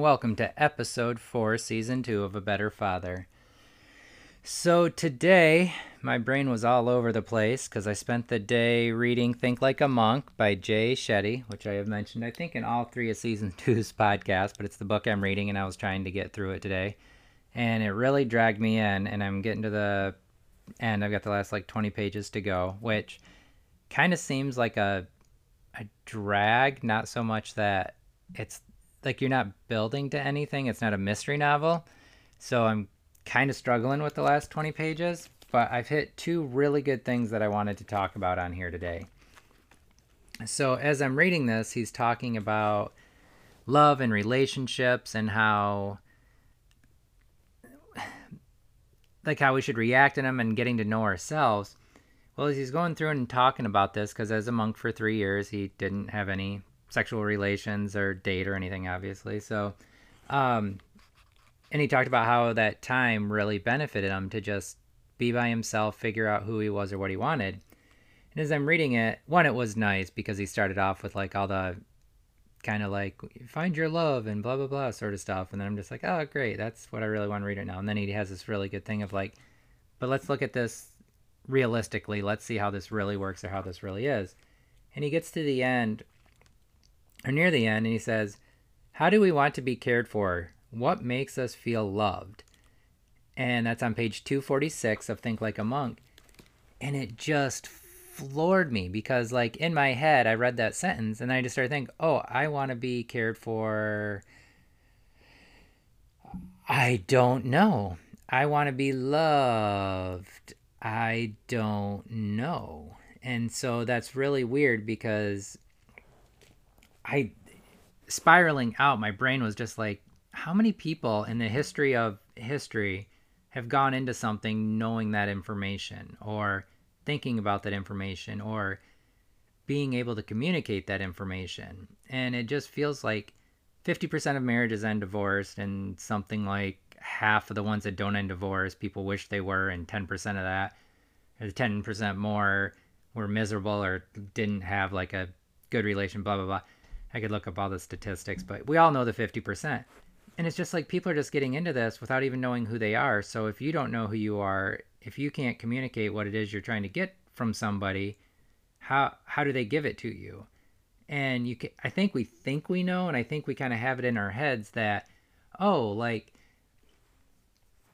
welcome to episode 4, season 2 of A Better Father. So, today, my brain was all over the place because I spent the day reading Think Like a Monk by Jay Shetty, which I have mentioned, I think, in all three of season two's podcast, but it's the book I'm reading and I was trying to get through it today. And it really dragged me in, and I'm getting to the end. I've got the last like 20 pages to go, which kind of seems like a, a drag, not so much that it's like you're not building to anything. It's not a mystery novel. So I'm kind of struggling with the last 20 pages, but I've hit two really good things that I wanted to talk about on here today. So as I'm reading this, he's talking about love and relationships and how like how we should react in them and getting to know ourselves. Well, as he's going through and talking about this, because as a monk for three years, he didn't have any sexual relations or date or anything, obviously. So, um, and he talked about how that time really benefited him to just be by himself, figure out who he was or what he wanted. And as I'm reading it, one, it was nice because he started off with like all the kind of like find your love and blah blah blah sort of stuff, and then I'm just like, oh great, that's what I really want to read it now. And then he has this really good thing of like, but let's look at this realistically. Let's see how this really works or how this really is. And he gets to the end or near the end, and he says, How do we want to be cared for? What makes us feel loved? And that's on page 246 of Think Like a Monk. And it just floored me because, like, in my head, I read that sentence and I just started thinking, Oh, I want to be cared for. I don't know. I want to be loved. I don't know. And so that's really weird because I spiraling out, my brain was just like, how many people in the history of history have gone into something knowing that information or thinking about that information or being able to communicate that information? And it just feels like 50% of marriages end divorced and something like half of the ones that don't end divorced, people wish they were and 10% of that 10% more were miserable or didn't have like a good relation blah blah blah I could look up all the statistics, but we all know the 50%. And it's just like people are just getting into this without even knowing who they are. So if you don't know who you are, if you can't communicate what it is you're trying to get from somebody, how how do they give it to you? And you can, I think we think we know and I think we kind of have it in our heads that oh, like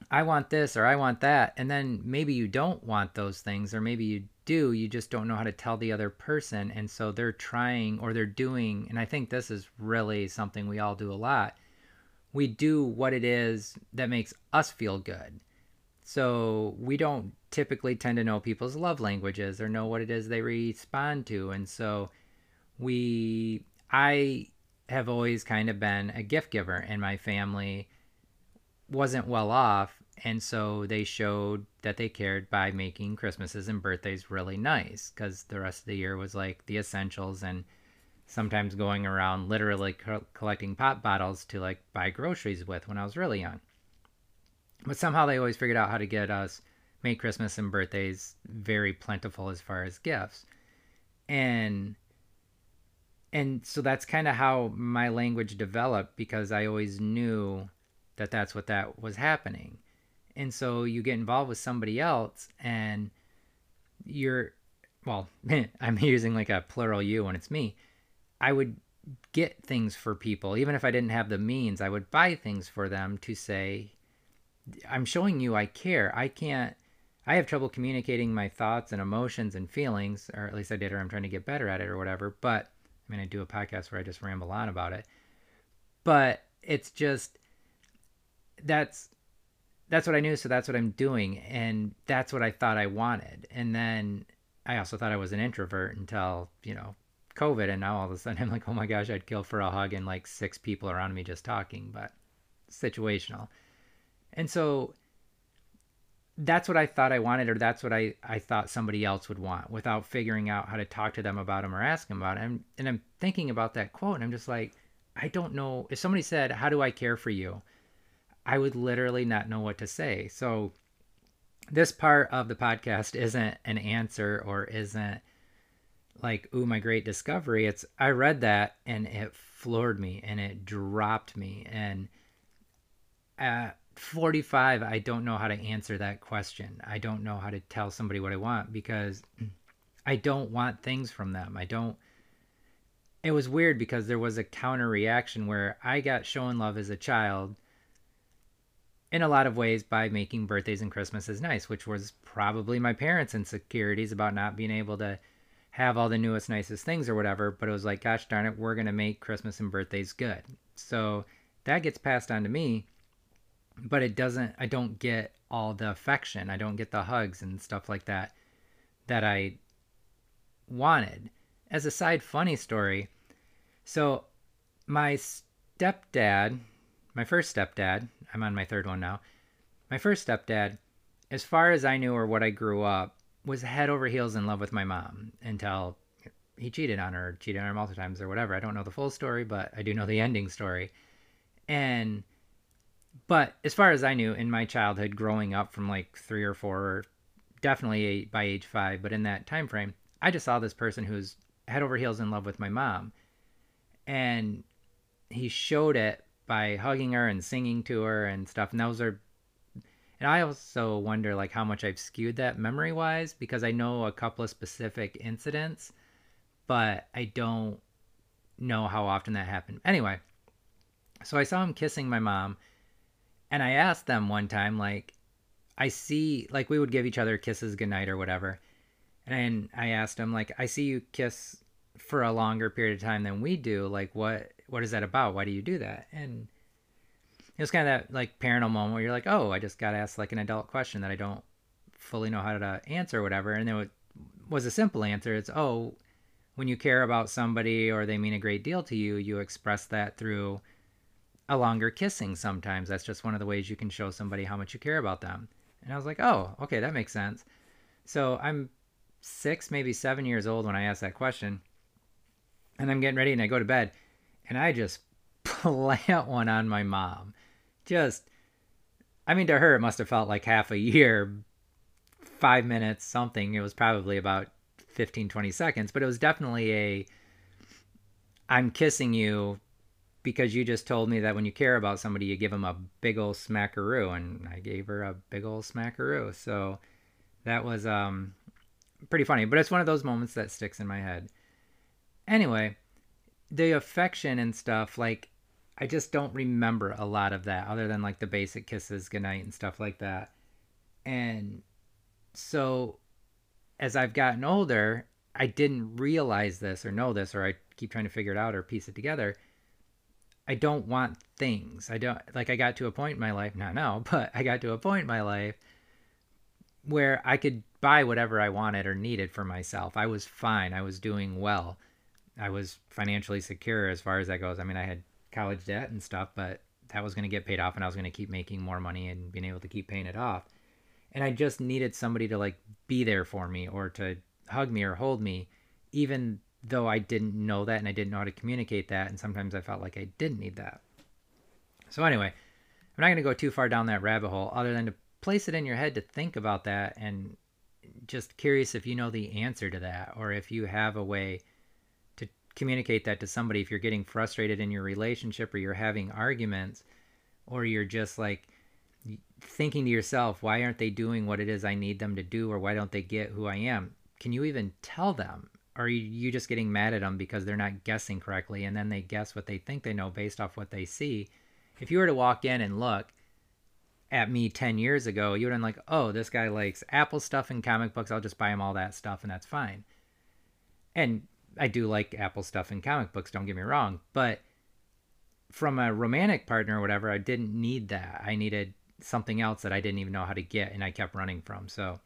I want this or I want that. And then maybe you don't want those things or maybe you do, you just don't know how to tell the other person. And so they're trying or they're doing, and I think this is really something we all do a lot. We do what it is that makes us feel good. So we don't typically tend to know people's love languages or know what it is they respond to. And so we, I have always kind of been a gift giver, and my family wasn't well off and so they showed that they cared by making Christmases and birthdays really nice because the rest of the year was like the essentials and sometimes going around literally co- collecting pop bottles to like buy groceries with when I was really young. But somehow they always figured out how to get us make Christmas and birthdays very plentiful as far as gifts. And and so that's kind of how my language developed because I always knew that that's what that was happening and so you get involved with somebody else and you're well i'm using like a plural you when it's me. I would get things for people. Even if i didn't have the means i would buy things for them to say i'm showing you i care. I can't i have trouble communicating my thoughts and emotions and feelings or at least i did or i'm trying to get better at it or whatever but i mean i do a podcast where i just ramble on about it. But it's just that's that's what I knew, so that's what I'm doing, and that's what I thought I wanted. And then I also thought I was an introvert until you know COVID, and now all of a sudden I'm like, oh my gosh, I'd kill for a hug and like six people around me just talking, but situational. And so that's what I thought I wanted, or that's what I, I thought somebody else would want without figuring out how to talk to them about them or ask them about it. And, and I'm thinking about that quote, and I'm just like, I don't know. If somebody said, How do I care for you? I would literally not know what to say. So this part of the podcast isn't an answer or isn't like ooh my great discovery. It's i read that and it floored me and it dropped me. And at 45 i don't know how to answer that question. I don't know how to tell somebody what i want because i don't want things from them. I don't it was weird because there was a counter reaction where i got shown love as a child in a lot of ways by making birthdays and christmases nice which was probably my parents insecurities about not being able to have all the newest, nicest things or whatever, but it was like, gosh darn it, we're going to make Christmas and birthdays good. So that gets passed on to me, but it doesn't, I don't get all the affection. I don't get the hugs and stuff like that that I wanted. As a side funny story, so my stepdad, my first stepdad, I'm on my third one now. My first stepdad, as far as I knew or what I grew up, was head over heels in love with my mom until he cheated on her, cheated on her multiple times or whatever. I don't know the full story, but I do know the ending story. And but as far as I knew in my childhood growing up from like 3 or 4 or definitely by age 5, but in that time frame, I just saw this person who's head over heels in love with my mom. And he showed it by hugging her and singing to her and stuff. And those are and I also wonder like how much I've skewed that memory wise because I know a couple of specific incidents, but I don't know how often that happened. Anyway, so I saw him kissing my mom, and I asked them one time like I see like we would give each other kisses goodnight or whatever. And I asked him like I see you kiss for a longer period of time than we do. Like what what is that about? Why do you do that? And it was kind of that like parental moment where you're like, oh, I just got asked like an adult question that I don't fully know how to answer or whatever. And then it was a simple answer. It's, oh, when you care about somebody or they mean a great deal to you, you express that through a longer kissing sometimes. That's just one of the ways you can show somebody how much you care about them. And I was like, oh, okay, that makes sense. So I'm six, maybe seven years old when I asked that question. And I'm getting ready and I go to bed and I just plant one on my mom just I mean to her it must have felt like half a year, 5 minutes something. It was probably about 15 20 seconds, but it was definitely a I'm kissing you because you just told me that when you care about somebody you give them a big old smackaroo and I gave her a big old smackaroo. So that was um pretty funny, but it's one of those moments that sticks in my head. Anyway, the affection and stuff like I just don't remember a lot of that other than like the basic kisses goodnight and stuff like that. And so as I've gotten older, I didn't realize this or know this or I keep trying to figure it out or piece it together. I don't want things. I don't like I got to a point in my life, not now, but I got to a point in my life where I could buy whatever I wanted or needed for myself. I was fine. I was doing well. I was financially secure as far as that goes. I mean, I had college debt and stuff, but that was going to get paid off and I was going to keep making more money and being able to keep paying it off. And I just needed somebody to like be there for me or to hug me or hold me, even though I didn't know that and I didn't know how to communicate that. And sometimes I felt like I didn't need that. So, anyway, I'm not going to go too far down that rabbit hole other than to place it in your head to think about that and just curious if you know the answer to that or if you have a way communicate that to somebody if you're getting frustrated in your relationship or you're having arguments or you're just like thinking to yourself why aren't they doing what it is i need them to do or why don't they get who i am? Can you even tell them? Or are you just getting mad at them because they're not guessing correctly and then they guess what they think they know based off what they see? If you were to walk in and look at me 10 years ago you would have been like oh this guy likes apple stuff and comic books i'll just buy him all that stuff and that's fine. And I do like Apple stuff and comic books, don't get me wrong, but from a romantic partner or whatever, I didn't need that. I needed something else that I didn't even know how to get and I kept running from. So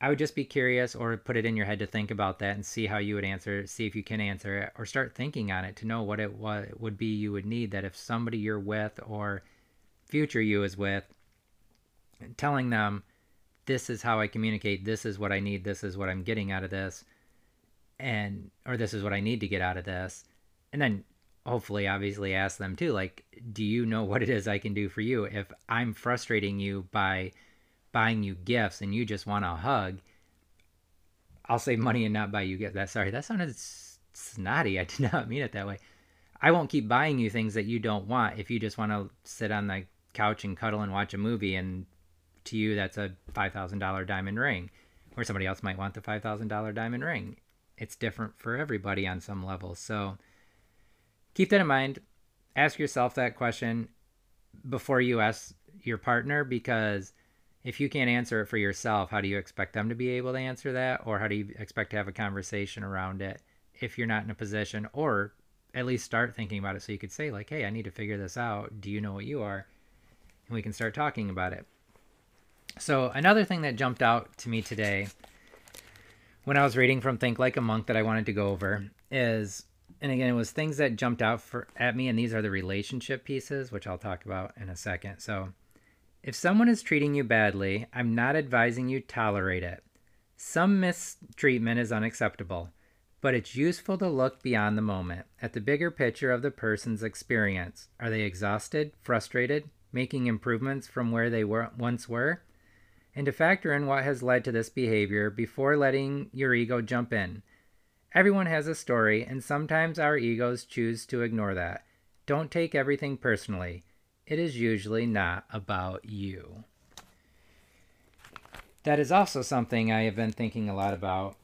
I would just be curious or put it in your head to think about that and see how you would answer see if you can answer it or start thinking on it to know what it what would be you would need that if somebody you're with or future you is with telling them this is how I communicate, this is what I need, this is what I'm getting out of this and or this is what I need to get out of this. And then hopefully obviously ask them too like do you know what it is I can do for you if I'm frustrating you by buying you gifts and you just want a hug I'll save money and not buy you gifts. That sorry, that sounded snotty. I did not mean it that way. I won't keep buying you things that you don't want if you just want to sit on the couch and cuddle and watch a movie and to you that's a $5,000 diamond ring or somebody else might want the $5,000 diamond ring. It's different for everybody on some level. So keep that in mind. Ask yourself that question before you ask your partner because if you can't answer it for yourself, how do you expect them to be able to answer that? Or how do you expect to have a conversation around it if you're not in a position, or at least start thinking about it so you could say, like, hey, I need to figure this out. Do you know what you are? And we can start talking about it. So, another thing that jumped out to me today when I was reading from Think Like a Monk that I wanted to go over is, and again, it was things that jumped out for, at me, and these are the relationship pieces, which I'll talk about in a second. So, if someone is treating you badly, I'm not advising you tolerate it. Some mistreatment is unacceptable, but it's useful to look beyond the moment at the bigger picture of the person's experience. Are they exhausted, frustrated, making improvements from where they were once were? And to factor in what has led to this behavior before letting your ego jump in. Everyone has a story, and sometimes our egos choose to ignore that. Don't take everything personally it is usually not about you. That is also something I have been thinking a lot about.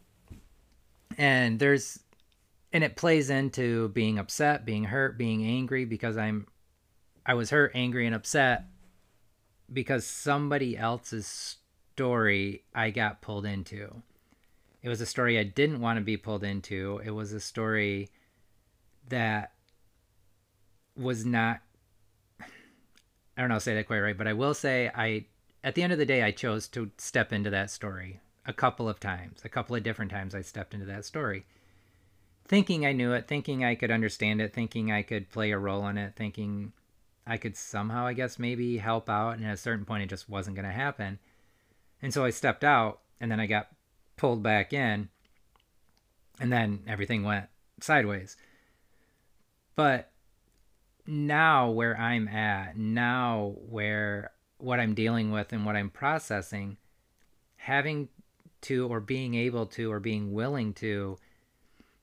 And there's and it plays into being upset, being hurt, being angry because I'm I was hurt, angry and upset because somebody else's story I got pulled into. It was a story I didn't want to be pulled into. It was a story that was not I don't know, say that quite right, but I will say I at the end of the day I chose to step into that story a couple of times. A couple of different times I stepped into that story. Thinking I knew it, thinking I could understand it, thinking I could play a role in it, thinking I could somehow, I guess, maybe help out. And at a certain point, it just wasn't going to happen. And so I stepped out and then I got pulled back in. And then everything went sideways. But now where I'm at, now where what I'm dealing with and what I'm processing, having to or being able to or being willing to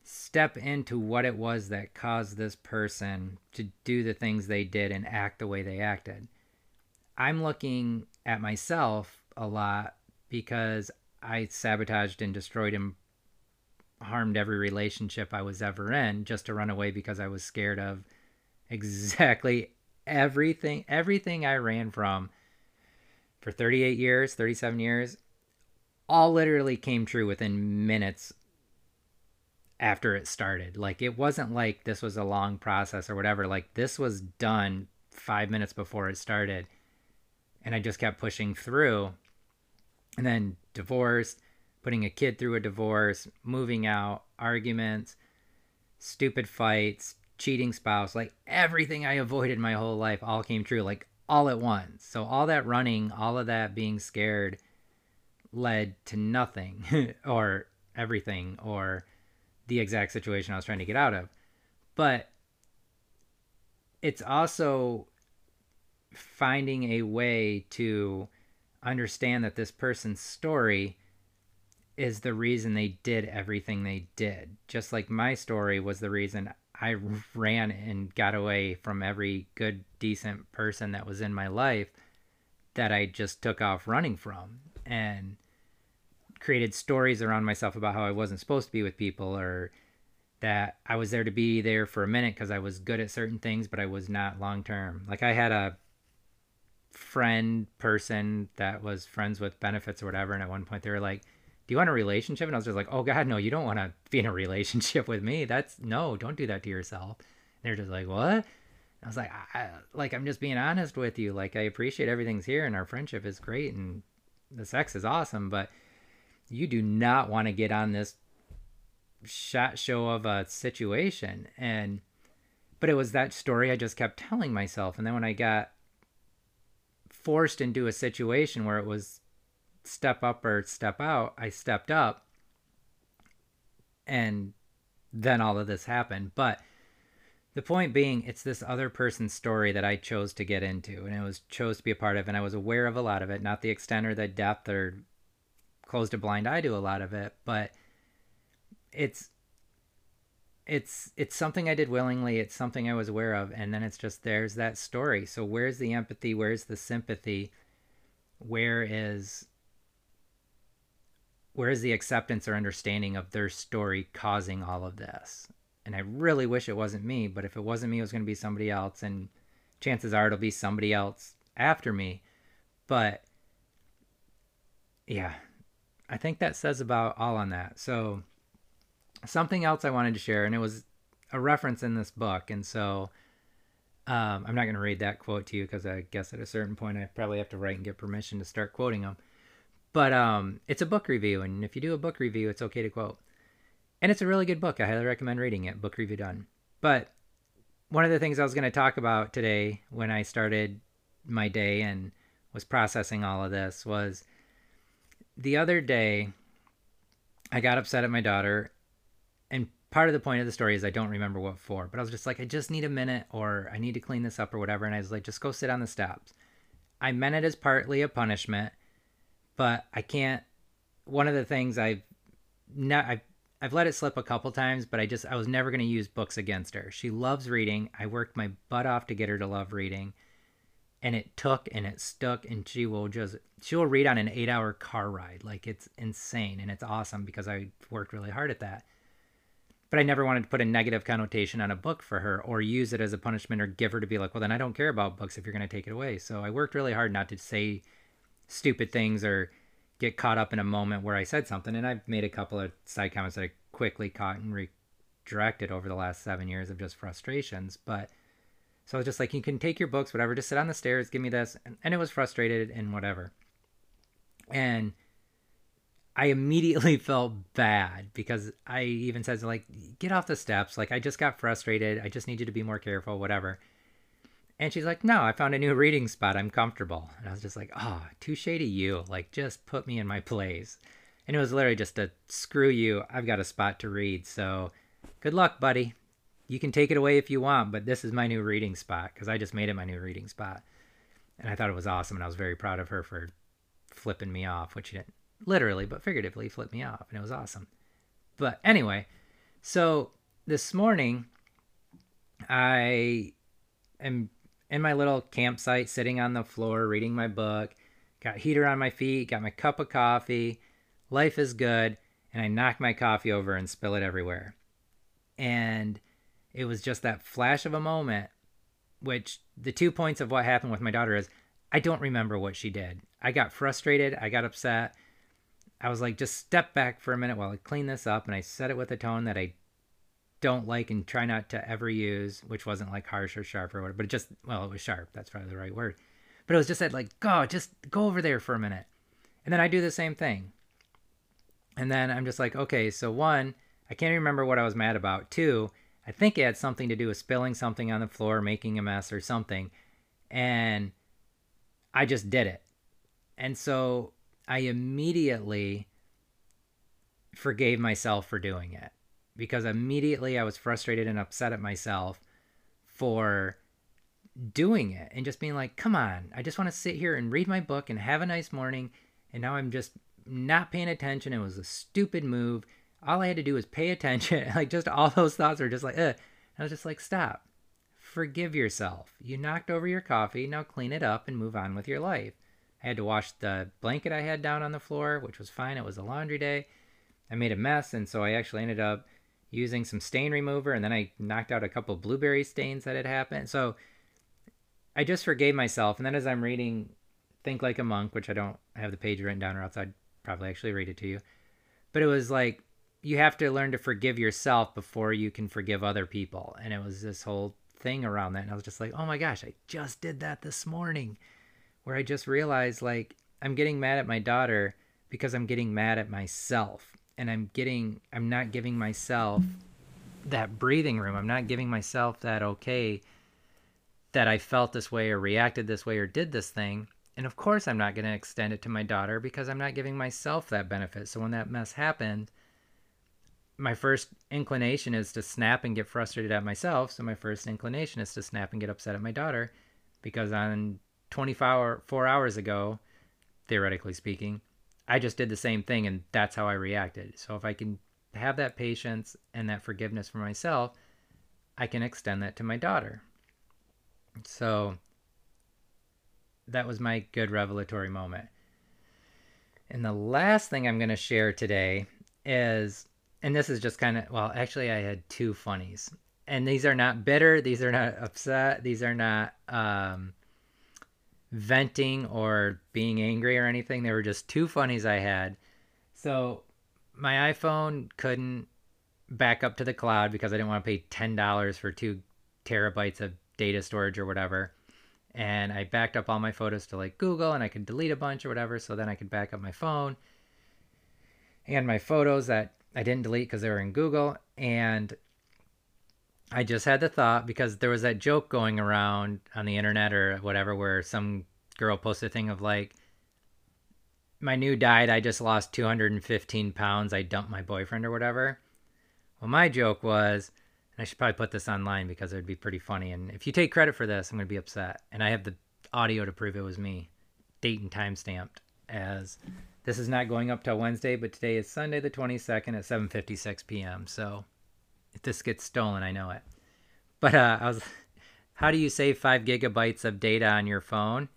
step into what it was that caused this person to do the things they did and act the way they acted. I'm looking at myself a lot because I sabotaged and destroyed and harmed every relationship I was ever in just to run away because I was scared of exactly everything everything I ran from for 38 years, 37 years, all literally came true within minutes after it started. Like it wasn't like this was a long process or whatever. Like this was done 5 minutes before it started. And I just kept pushing through. And then divorced, putting a kid through a divorce, moving out, arguments, stupid fights, cheating spouse, like everything I avoided my whole life all came true, like all at once. So all that running, all of that being scared led to nothing or everything or the exact situation I was trying to get out of. But it's also finding a way to understand that this person's story is the reason they did everything they did. Just like my story was the reason I ran and got away from every good, decent person that was in my life that I just took off running from and created stories around myself about how I wasn't supposed to be with people or that I was there to be there for a minute because I was good at certain things, but I was not long term. Like I had a friend person that was friends with benefits or whatever, and at one point they were like, do you want a relationship? And I was just like, oh God, no, you don't want to be in a relationship with me. That's no, don't do that to yourself. And they're just like, what? I was like, I, like, I'm just being honest with you. Like, I appreciate everything's here and our friendship is great and the sex is awesome, but you do not want to get on this shot show of a situation. And, but it was that story I just kept telling myself. And then when I got forced into a situation where it was step up or step out, I stepped up. And then all of this happened. But the point being, it's this other person's story that I chose to get into and I was chose to be a part of. And I was aware of a lot of it, not the extent or the depth or closed a blind eye to a lot of it. But it's it's it's something I did willingly. It's something I was aware of, and then it's just there's that story. So where's the empathy? Where's the sympathy? Where is where is the acceptance or understanding of their story causing all of this? And I really wish it wasn't me, but if it wasn't me, it was going to be somebody else, and chances are it'll be somebody else after me. But yeah, I think that says about all on that. So something else I wanted to share, and it was a reference in this book, and so um, I'm not going to read that quote to you because I guess at a certain point I probably have to write and get permission to start quoting them. But um, it's a book review, and if you do a book review, it's okay to quote. And it's a really good book. I highly recommend reading it. Book review done. But one of the things I was going to talk about today when I started my day and was processing all of this was the other day I got upset at my daughter part of the point of the story is I don't remember what for, but I was just like, I just need a minute or I need to clean this up or whatever. And I was like, just go sit on the steps. I meant it as partly a punishment, but I can't. One of the things I've not, I've, I've let it slip a couple times, but I just, I was never going to use books against her. She loves reading. I worked my butt off to get her to love reading. And it took and it stuck, and she will just, she will read on an eight hour car ride. Like it's insane. And it's awesome because I worked really hard at that but I never wanted to put a negative connotation on a book for her or use it as a punishment or give her to be like, well, then I don't care about books if you're going to take it away. So I worked really hard not to say stupid things or get caught up in a moment where I said something. And I've made a couple of side comments that I quickly caught and redirected over the last seven years of just frustrations. But so I was just like, you can take your books, whatever, just sit on the stairs, give me this. And, and it was frustrated and whatever. And I immediately felt bad because I even said like get off the steps. Like I just got frustrated. I just need you to be more careful whatever. And she's like no I found a new reading spot. I'm comfortable. And I was just like oh touche to you. Like just put me in my place. And it was literally just a screw you. I've got a spot to read. So good luck buddy. You can take it away if you want but this is my new reading spot because I just made it my new reading spot. And I thought it was awesome and I was very proud of her for flipping me off which she didn't literally, but figuratively flipped me off, and it was awesome. But anyway, so this morning, I am in my little campsite, sitting on the floor, reading my book, got heater on my feet, got my cup of coffee. Life is good, and I knock my coffee over and spill it everywhere. And it was just that flash of a moment, which the two points of what happened with my daughter is I don't remember what she did. I got frustrated, I got upset, I was like, just step back for a minute while I clean this up. And I said it with a tone that I don't like and try not to ever use, which wasn't like harsh or sharp or whatever, but just, well, it was sharp. That's probably the right word. But it was just that, like, go, just go over there for a minute. And then I do the same thing. And then I'm just like, okay, so one, I can't remember what I was mad about. Two, I think it had something to do with spilling something on the floor, making a mess or something. And I just did it. And so I immediately forgave myself for doing it because immediately I was frustrated and upset at myself for doing it and just being like, come on, I just want to sit here and read my book and have a nice morning. And now I'm just not paying attention. It was a stupid move. All I had to do was pay attention. like, just all those thoughts were just like, Ugh. I was just like, stop. Forgive yourself. You knocked over your coffee. Now clean it up and move on with your life. I had to wash the blanket I had down on the floor, which was fine. It was a laundry day. I made a mess, and so I actually ended up using some stain remover, and then I knocked out a couple blueberry stains that had happened. So I just forgave myself. And then as I'm reading Think Like a Monk, which I don't have the page written down, or else I'd probably actually read it to you. But it was like you have to learn to forgive yourself before you can forgive other people. And it was this whole thing around that. And I was just like, oh my gosh, I just did that this morning where I just realized like I'm getting mad at my daughter because I'm getting mad at myself and I'm getting I'm not giving myself that breathing room. I'm not giving myself that okay that I felt this way or reacted this way or did this thing. And of course I'm not going to extend it to my daughter because I'm not giving myself that benefit. So when that mess happened, my first inclination is to snap and get frustrated at myself. So my first inclination is to snap and get upset at my daughter because on 24 four hours ago, theoretically speaking, I just did the same thing and that's how I reacted. So if I can have that patience and that forgiveness for myself, I can extend that to my daughter. So that was my good revelatory moment. And the last thing I'm going to share today is, and this is just kind of, well, actually, I had two funnies. And these are not bitter, these are not upset, these are not um, venting or being angry or anything. They were just two funnies I had. So my iPhone couldn't back up to the cloud because I didn't want to pay $10 for two terabytes of data storage or whatever. And I backed up all my photos to like Google and I could delete a bunch or whatever. So then I could back up my phone and my photos that I didn't delete because they were in Google. And I just had the thought because there was that joke going around on the internet or whatever where some girl posted a thing of like, my new diet, I just lost 215 pounds. I dumped my boyfriend or whatever. Well, my joke was, and I should probably put this online because it would be pretty funny. And if you take credit for this, I'm going to be upset. And I have the audio to prove it was me, date and time stamped as this is not going up till Wednesday, but today is Sunday the 22nd at 7:56 p.m. So if this gets stolen, I know it. But uh, I was, how do you save five gigabytes of data on your phone?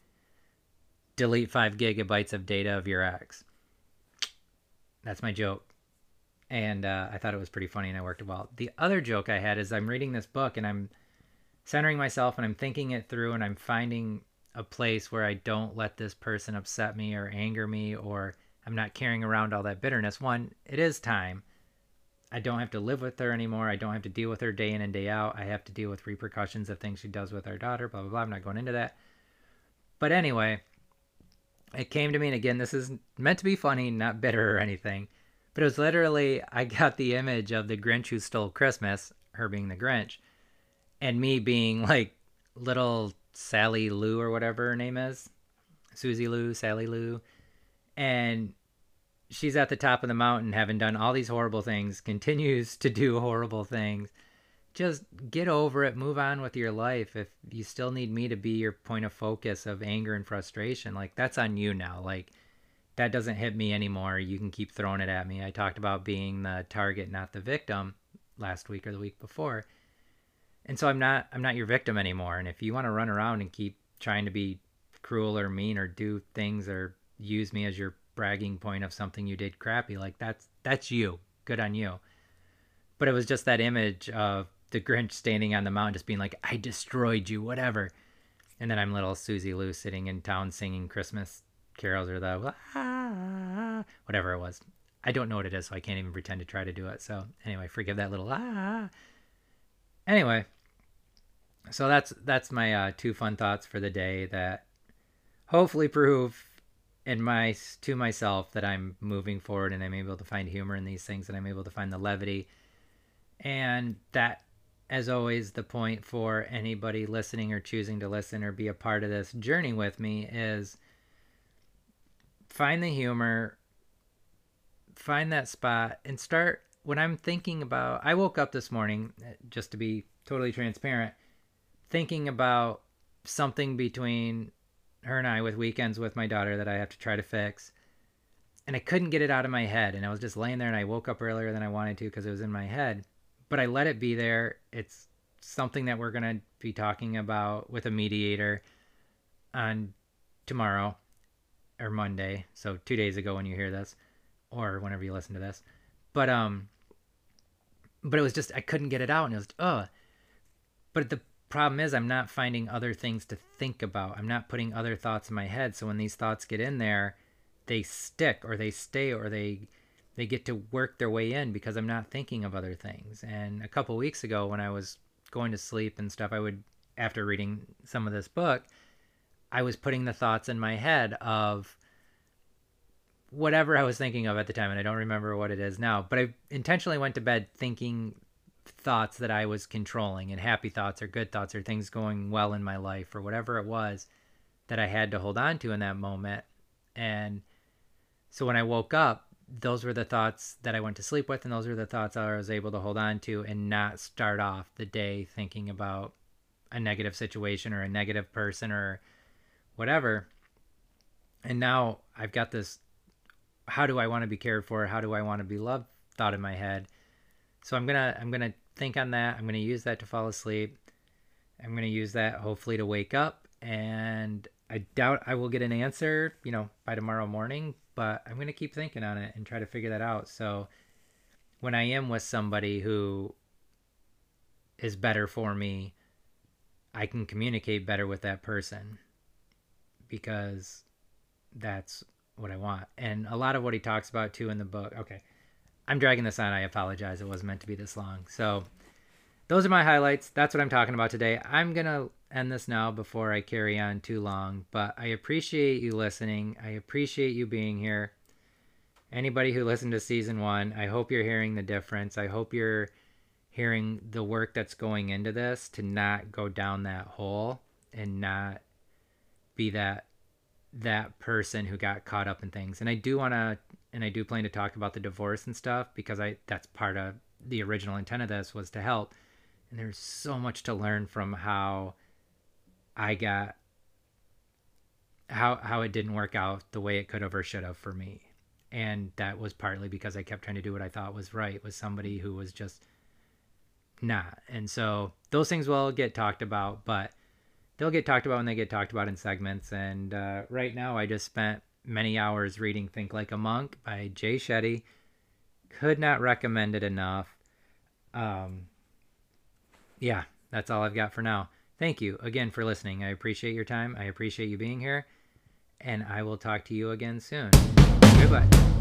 delete five gigabytes of data of your ex. That's my joke. And uh, I thought it was pretty funny and I worked well. The other joke I had is I'm reading this book and I'm centering myself and I'm thinking it through and I'm finding a place where I don't let this person upset me or anger me or I'm not carrying around all that bitterness. One, it is time. I don't have to live with her anymore. I don't have to deal with her day in and day out. I have to deal with repercussions of things she does with our daughter, blah, blah, blah. I'm not going into that. But anyway, it came to me, and again, this is meant to be funny, not bitter or anything. But it was literally, I got the image of the Grinch who stole Christmas, her being the Grinch, and me being like little Sally Lou or whatever her name is. Susie Lou, Sally Lou. And she's at the top of the mountain having done all these horrible things, continues to do horrible things just get over it, move on with your life. If you still need me to be your point of focus of anger and frustration, like that's on you now. Like that doesn't hit me anymore. You can keep throwing it at me. I talked about being the target, not the victim last week or the week before. And so I'm not I'm not your victim anymore. And if you want to run around and keep trying to be cruel or mean or do things or use me as your bragging point of something you did crappy, like that's that's you. Good on you. But it was just that image of the Grinch standing on the mountain, just being like, "I destroyed you," whatever. And then I'm little Susie Lou sitting in town singing Christmas carols or the ah, whatever it was. I don't know what it is, so I can't even pretend to try to do it. So anyway, forgive that little ah. Anyway, so that's that's my uh, two fun thoughts for the day that hopefully prove in my to myself that I'm moving forward and I'm able to find humor in these things and I'm able to find the levity and that as always, the point for anybody listening or choosing to listen or be a part of this journey with me is find the humor, find that spot, and start. When I'm thinking about, I woke up this morning, uh, just to be totally transparent, thinking about something between her and I with weekends with my daughter that I have to try to fix. And I couldn't get it out of my head. And I was just laying there and I woke up earlier than I wanted to because it was in my head but I let it be there. It's something that we're going to be talking about with a mediator on tomorrow or Monday. So 2 days ago when you hear this or whenever you listen to this. But um but it was just I couldn't get it out and it was oh. But the problem is I'm not finding other things to think about. I'm not putting other thoughts in my head. So when these thoughts get in there, they stick or they stay or they they get to work their way in because I'm not thinking of other things. And a couple weeks ago, when I was going to sleep and stuff, I would, after reading some of this book, I was putting the thoughts in my head of whatever I was thinking of at the time. And I don't remember what it is now, but I intentionally went to bed thinking thoughts that I was controlling and happy thoughts or good thoughts or things going well in my life or whatever it was that I had to hold on to in that moment. And so when I woke up, those were the thoughts that I went to sleep with, and those were the thoughts I was able to hold on to and not start off the day thinking about a negative situation or a negative person or whatever. And now I've got this how do I want to be cared for? How do I want to be loved thought in my head. So I'm gonna I'm gonna think on that. I'm gonna use that to fall asleep. I'm gonna use that hopefully to wake up, and I doubt I will get an answer, you know, by tomorrow morning. But I'm gonna keep thinking on it and try to figure that out. So when I am with somebody who is better for me, I can communicate better with that person because that's what I want. And a lot of what he talks about too in the book. Okay. I'm dragging this on. I apologize. It wasn't meant to be this long. So those are my highlights. That's what I'm talking about today. I'm going to end this now before I carry on too long, but I appreciate you listening. I appreciate you being here. Anybody who listened to season 1, I hope you're hearing the difference. I hope you're hearing the work that's going into this to not go down that hole and not be that that person who got caught up in things. And I do want to and I do plan to talk about the divorce and stuff because I that's part of the original intent of this was to help. And there's so much to learn from how I got how how it didn't work out the way it could have or should have for me. And that was partly because I kept trying to do what I thought was right with somebody who was just not. And so those things will get talked about, but they'll get talked about when they get talked about in segments. And uh, right now, I just spent many hours reading Think Like a Monk by Jay Shetty. Could not recommend it enough. Um, yeah, that's all I've got for now. Thank you again for listening. I appreciate your time. I appreciate you being here. And I will talk to you again soon. Goodbye.